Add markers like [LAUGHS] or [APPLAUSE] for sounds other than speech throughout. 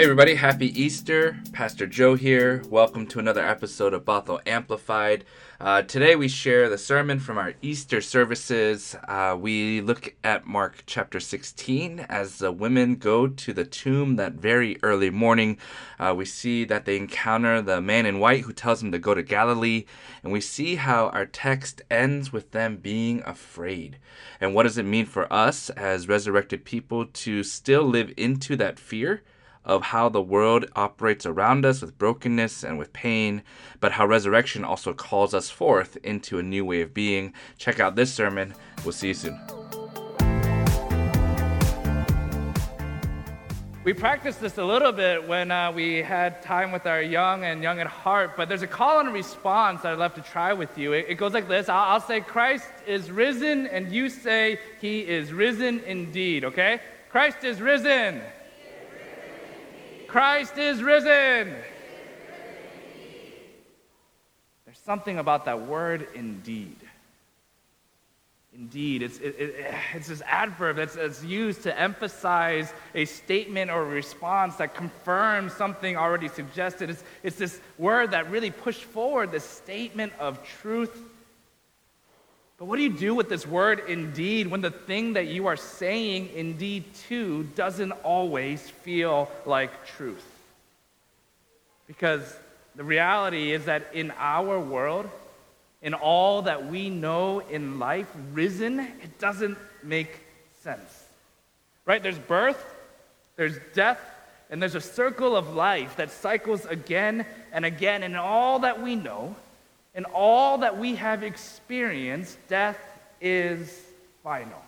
Hey, everybody, happy Easter. Pastor Joe here. Welcome to another episode of Bothell Amplified. Uh, today we share the sermon from our Easter services. Uh, we look at Mark chapter 16 as the women go to the tomb that very early morning. Uh, we see that they encounter the man in white who tells them to go to Galilee, and we see how our text ends with them being afraid. And what does it mean for us as resurrected people to still live into that fear? Of how the world operates around us with brokenness and with pain, but how resurrection also calls us forth into a new way of being. Check out this sermon. We'll see you soon. We practiced this a little bit when uh, we had time with our young and young at heart, but there's a call and response that I'd love to try with you. It, it goes like this I'll, I'll say, Christ is risen, and you say, He is risen indeed, okay? Christ is risen. Christ is risen. There's something about that word indeed. Indeed, it's, it, it, it's this adverb that's, that's used to emphasize a statement or a response that confirms something already suggested. It's, it's this word that really pushed forward the statement of truth but what do you do with this word indeed when the thing that you are saying indeed to doesn't always feel like truth? Because the reality is that in our world, in all that we know in life, risen, it doesn't make sense. Right? There's birth, there's death, and there's a circle of life that cycles again and again. And all that we know, in all that we have experienced, death is final.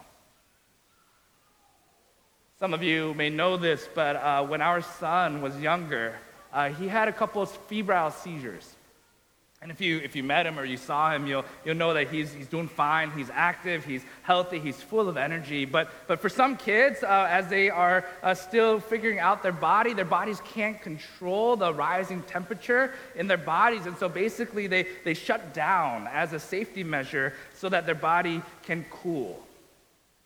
Some of you may know this, but uh, when our son was younger, uh, he had a couple of febrile seizures. And if you, if you met him or you saw him, you'll, you'll know that he's, he's doing fine, he's active, he's healthy, he's full of energy. But, but for some kids, uh, as they are uh, still figuring out their body, their bodies can't control the rising temperature in their bodies. And so basically, they, they shut down as a safety measure so that their body can cool.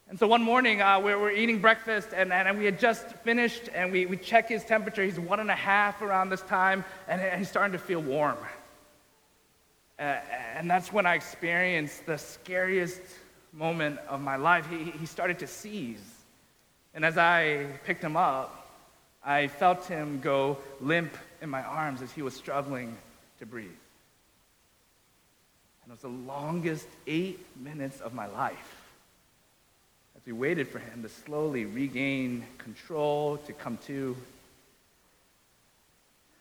And so one morning, uh, we're, we're eating breakfast, and, and we had just finished, and we, we check his temperature. He's one and a half around this time, and he's starting to feel warm. Uh, and that's when I experienced the scariest moment of my life. He, he started to seize. And as I picked him up, I felt him go limp in my arms as he was struggling to breathe. And it was the longest eight minutes of my life as we waited for him to slowly regain control, to come to,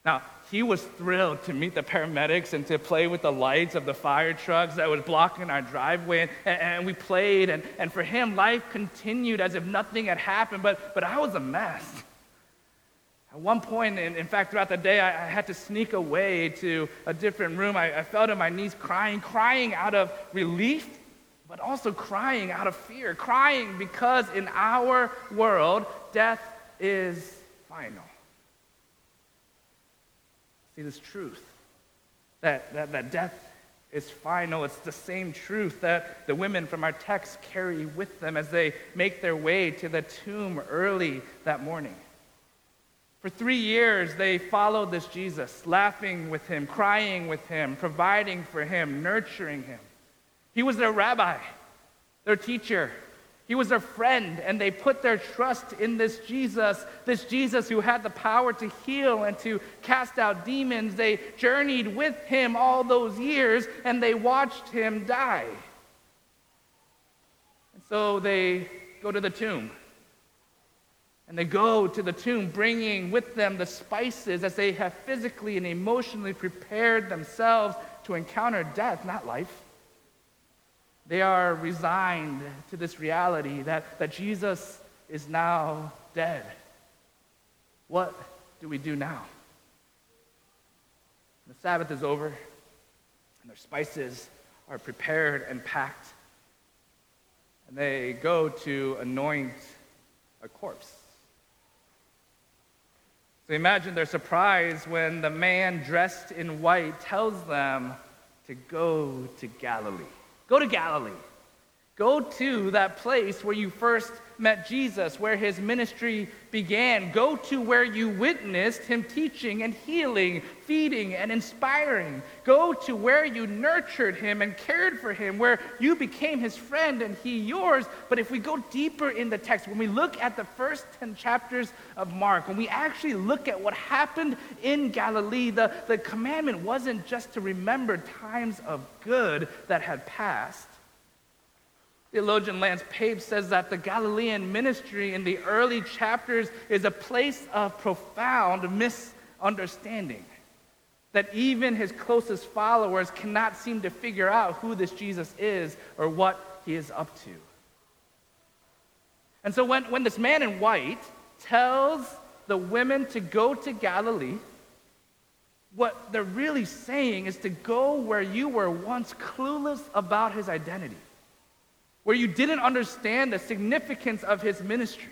now, he was thrilled to meet the paramedics and to play with the lights of the fire trucks that was blocking our driveway. And, and, we played, and, and for him, life continued as if nothing had happened, but, but I was a mess. At one point, in, in fact, throughout the day, I, I, had to sneak away to a different room. I, I fell to my knees crying, crying out of relief, but also crying out of fear, crying because in our world, death is final. See, this truth that, that, that death is final. It's the same truth that the women from our text carry with them as they make their way to the tomb early that morning. For three years, they followed this Jesus, laughing with him, crying with him, providing for him, nurturing him. He was their rabbi, their teacher, he was their friend, and they put their trust in this Jesus, this Jesus who had the power to heal and to cast out demons. They journeyed with him all those years, and they watched him die. And so they go to the tomb. And they go to the tomb bringing with them the spices as they have physically and emotionally prepared themselves to encounter death, not life. They are resigned to this reality that, that Jesus is now dead. What do we do now? The Sabbath is over, and their spices are prepared and packed, and they go to anoint a corpse. So imagine their surprise when the man dressed in white tells them to go to Galilee. Go to Galilee. Go to that place where you first met Jesus, where his ministry began. Go to where you witnessed him teaching and healing, feeding and inspiring. Go to where you nurtured him and cared for him, where you became his friend and he yours. But if we go deeper in the text, when we look at the first 10 chapters of Mark, when we actually look at what happened in Galilee, the, the commandment wasn't just to remember times of good that had passed Theologian Lance Pape says that the Galilean ministry in the early chapters is a place of profound misunderstanding. That even his closest followers cannot seem to figure out who this Jesus is or what he is up to. And so when, when this man in white tells the women to go to Galilee, what they're really saying is to go where you were once clueless about his identity where you didn't understand the significance of his ministry.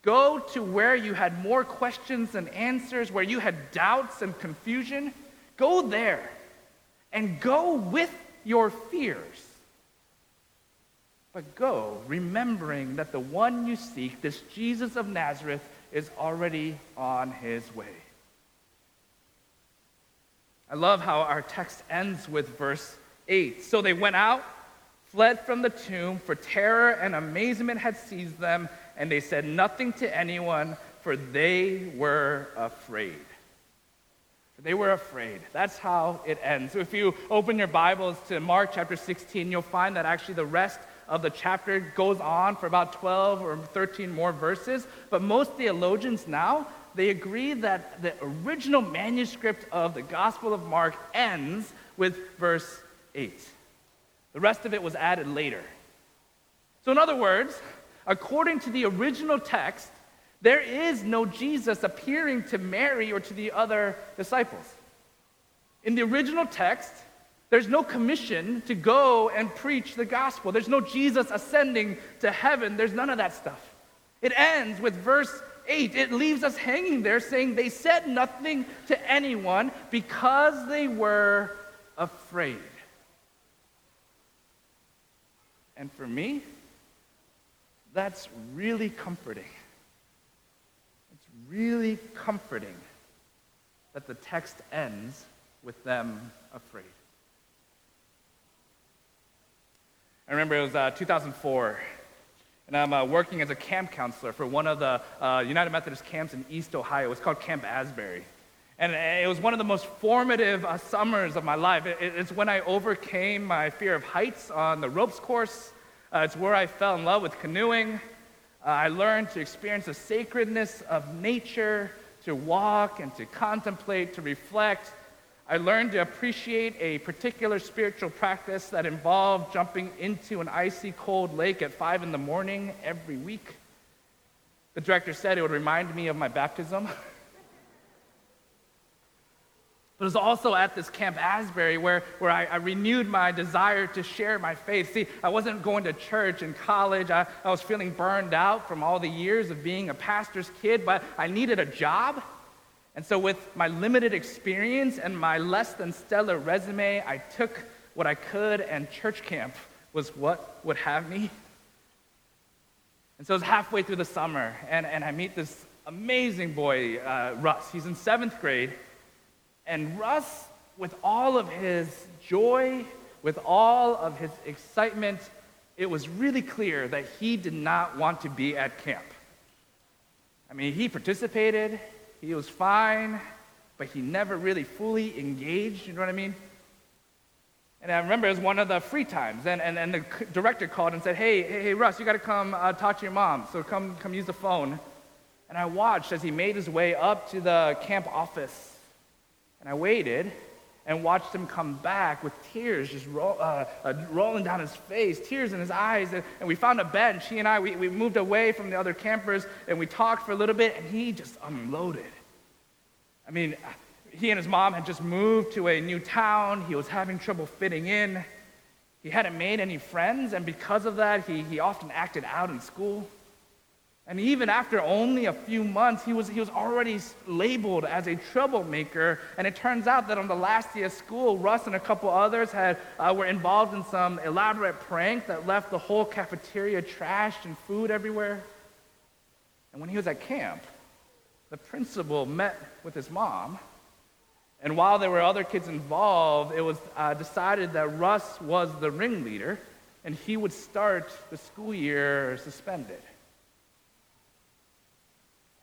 Go to where you had more questions than answers, where you had doubts and confusion. Go there and go with your fears. But go remembering that the one you seek, this Jesus of Nazareth, is already on his way. I love how our text ends with verse 8. So they went out fled from the tomb, for terror and amazement had seized them, and they said nothing to anyone, for they were afraid. They were afraid. That's how it ends. So if you open your Bibles to Mark chapter 16, you'll find that actually the rest of the chapter goes on for about 12 or 13 more verses. But most theologians now, they agree that the original manuscript of the Gospel of Mark ends with verse 8. The rest of it was added later. So, in other words, according to the original text, there is no Jesus appearing to Mary or to the other disciples. In the original text, there's no commission to go and preach the gospel. There's no Jesus ascending to heaven. There's none of that stuff. It ends with verse 8. It leaves us hanging there saying they said nothing to anyone because they were afraid. And for me, that's really comforting. It's really comforting that the text ends with them afraid. I remember it was uh, 2004, and I'm uh, working as a camp counselor for one of the uh, United Methodist camps in East Ohio. It's called Camp Asbury. And it was one of the most formative uh, summers of my life. It, it's when I overcame my fear of heights on the ropes course. Uh, it's where I fell in love with canoeing. Uh, I learned to experience the sacredness of nature, to walk and to contemplate, to reflect. I learned to appreciate a particular spiritual practice that involved jumping into an icy cold lake at 5 in the morning every week. The director said it would remind me of my baptism. [LAUGHS] But it was also at this Camp Asbury where, where I, I, renewed my desire to share my faith. See, I wasn't going to church in college. I, I was feeling burned out from all the years of being a pastor's kid, but I needed a job. And so, with my limited experience and my less than stellar resume, I took what I could, and church camp was what would have me. And so, it was halfway through the summer, and, and I meet this amazing boy, uh, Russ. He's in seventh grade. And Russ, with all of his joy, with all of his excitement, it was really clear that he did not want to be at camp. I mean, he participated, he was fine, but he never really fully engaged, you know what I mean? And I remember it was one of the free times, and, and, and the director called and said, Hey, hey, hey Russ, you got to come uh, talk to your mom, so come, come use the phone. And I watched as he made his way up to the camp office and I waited and watched him come back with tears just roll, uh, uh, rolling down his face, tears in his eyes. And, and, we found a bench. He and I, we, we moved away from the other campers and we talked for a little bit, and he just unloaded. I mean, he and his mom had just moved to a new town. He was having trouble fitting in. He hadn't made any friends, and because of that, he, he often acted out in school. And even after only a few months, he was, he was already labeled as a troublemaker. And it turns out that on the last day of school, Russ and a couple others had, uh, were involved in some elaborate prank that left the whole cafeteria trashed and food everywhere. And when he was at camp, the principal met with his mom. And while there were other kids involved, it was uh, decided that Russ was the ringleader and he would start the school year suspended.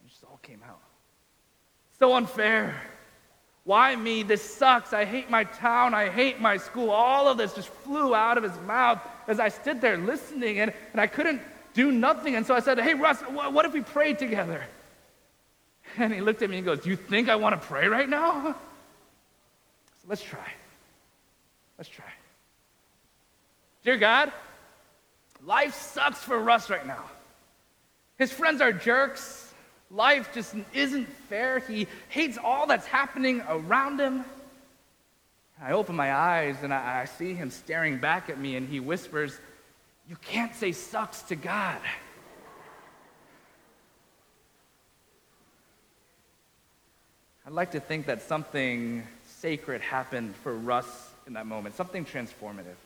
It just all came out. So unfair. Why me? This sucks. I hate my town. I hate my school. All of this just flew out of his mouth as I stood there listening, and, and I couldn't do nothing. And so I said, Hey, Russ, what if we prayed together? [LAUGHS] And he looked at me and goes, Do you think I want to pray right now? [LAUGHS] So let's try. Let's try. Dear God, life sucks for Russ right now. His friends are jerks. Life just isn't fair. He hates all that's happening around him. I open my eyes and I, I see him staring back at me, and he whispers, You can't say sucks to God. I'd like to think that something sacred happened for Russ in that moment, something transformative.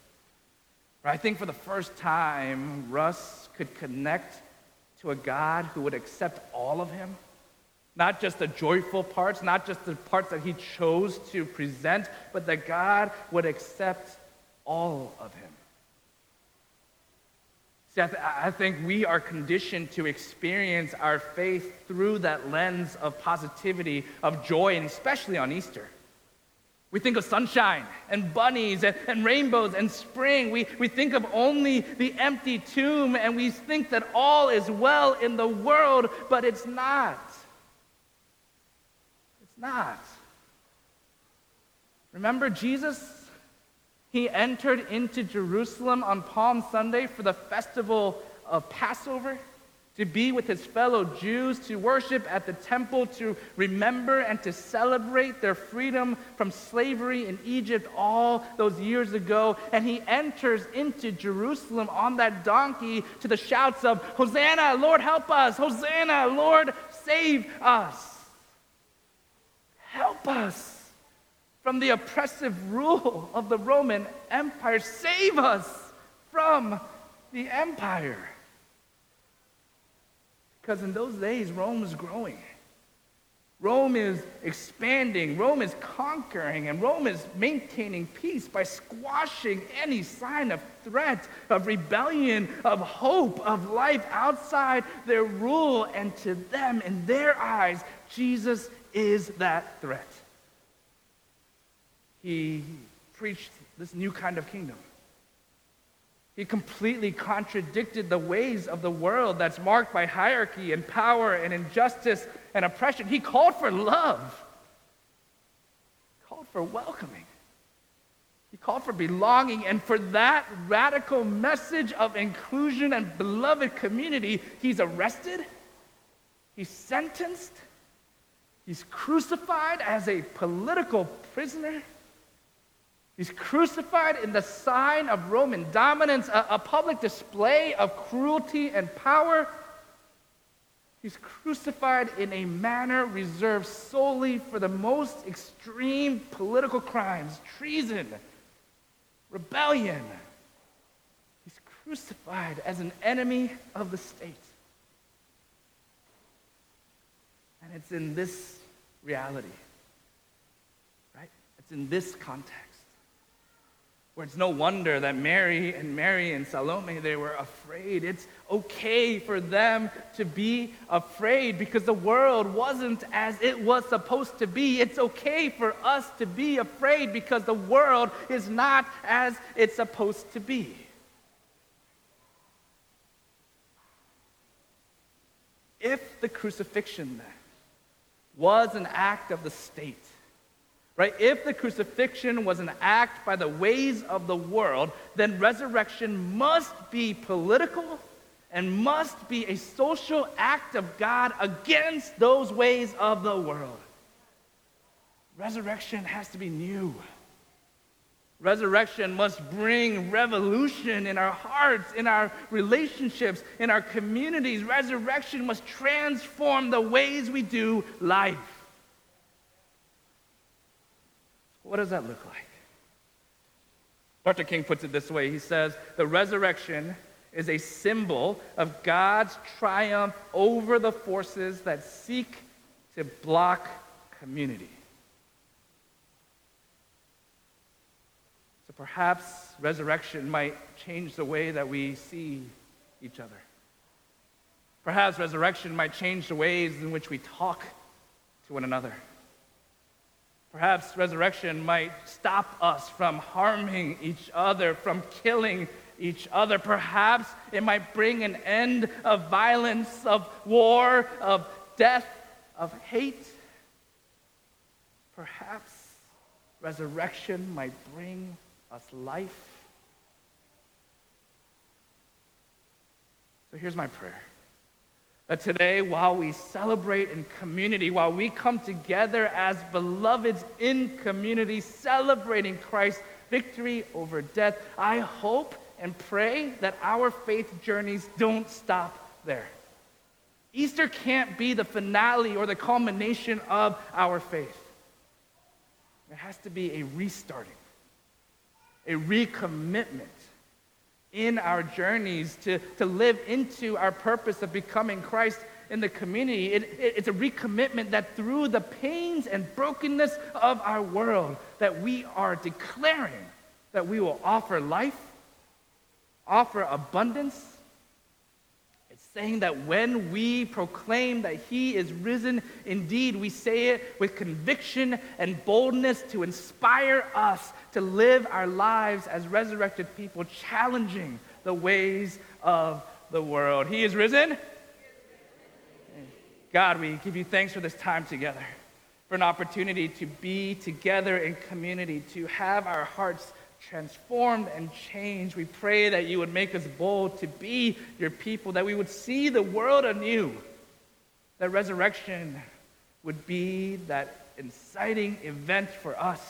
I think for the first time, Russ could connect to a God who would accept all of him. Not just the joyful parts, not just the parts that he chose to present, but that God would accept all of him. See, I, th- I, think we are conditioned to experience our faith through that lens of positivity, of joy, and especially on Easter. We think of sunshine and bunnies and, and, rainbows and spring. We, we think of only the empty tomb and we think that all is well in the world, but it's not. It's not. Remember Jesus? He entered into Jerusalem on Palm Sunday for the festival of Passover to be with his fellow Jews, to worship at the temple, to remember and to celebrate their freedom from slavery in Egypt all those years ago. And he enters into Jerusalem on that donkey to the shouts of, Hosanna, Lord, help us! Hosanna, Lord, save us! Help us from the oppressive rule of the Roman Empire. Save us from the empire. Because in those days, Rome was growing. Rome is expanding, Rome is conquering, and Rome is maintaining peace by squashing any sign of threat, of rebellion, of hope, of life outside their rule. And to them, in their eyes, Jesus is that threat. He preached this new kind of kingdom. He completely contradicted the ways of the world that's marked by hierarchy and power and injustice and oppression. He called for love, he called for welcoming, he called for belonging. And for that radical message of inclusion and beloved community, he's arrested, he's sentenced, he's crucified as a political prisoner. He's crucified in the sign of Roman dominance, a, a, public display of cruelty and power. He's crucified in a manner reserved solely for the most extreme political crimes treason, rebellion. He's crucified as an enemy of the state. And it's in this reality, right? It's in this context where it's no wonder that Mary and Mary and Salome, they were afraid. It's okay for them to be afraid because the world wasn't as it was supposed to be. It's okay for us to be afraid because the world is not as it's supposed to be. If the crucifixion then was an act of the state, Right? If the crucifixion was an act by the ways of the world, then resurrection must be political and must be a social act of God against those ways of the world. Resurrection has to be new. Resurrection must bring revolution in our hearts, in our relationships, in our communities. Resurrection must transform the ways we do life. What does that look like? Dr. King puts it this way He says, The resurrection is a symbol of God's triumph over the forces that seek to block community. So perhaps resurrection might change the way that we see each other. Perhaps resurrection might change the ways in which we talk to one another. Perhaps resurrection might stop us from harming each other, from killing each other. Perhaps it might bring an end of violence, of war, of death, of hate. Perhaps resurrection might bring us life. So here's my prayer that today, while we celebrate in community, while we come together as beloveds in community, celebrating Christ's victory over death, I hope and pray that our faith journeys don't stop there. Easter can't be the finale or the culmination of our faith. It has to be a restarting, a recommitment in our journeys to, to live into our purpose of becoming Christ in the community. It, it, it's a recommitment that through the pains and brokenness of our world, that we are declaring that we will offer life offer abundance. Saying that when we proclaim that He is risen, indeed, we say it with conviction and boldness to inspire us to live our lives as resurrected people, challenging the ways of the world. He is risen. God, we give you thanks for this time together, for an opportunity to be together in community, to have our hearts transformed and changed. We pray that you would make us bold to be your people, that we would see the world anew, that resurrection would be that inciting event for us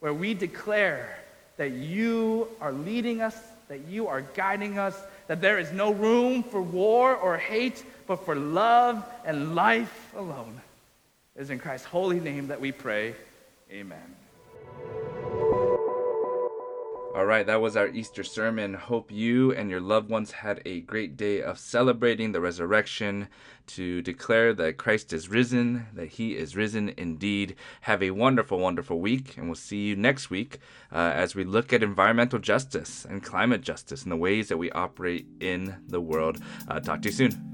where we declare that you are leading us, that you are guiding us, that there is no room for war or hate, but for love and life alone. It is in Christ's holy name that we pray. Amen. All right, that was our Easter sermon. Hope you and your loved ones had a great day of celebrating the resurrection to declare that Christ is risen, that he is risen indeed. Have a wonderful, wonderful week, and we'll see you next week uh, as we look at environmental justice and climate justice and the ways that we operate in the world. Uh, talk to you soon.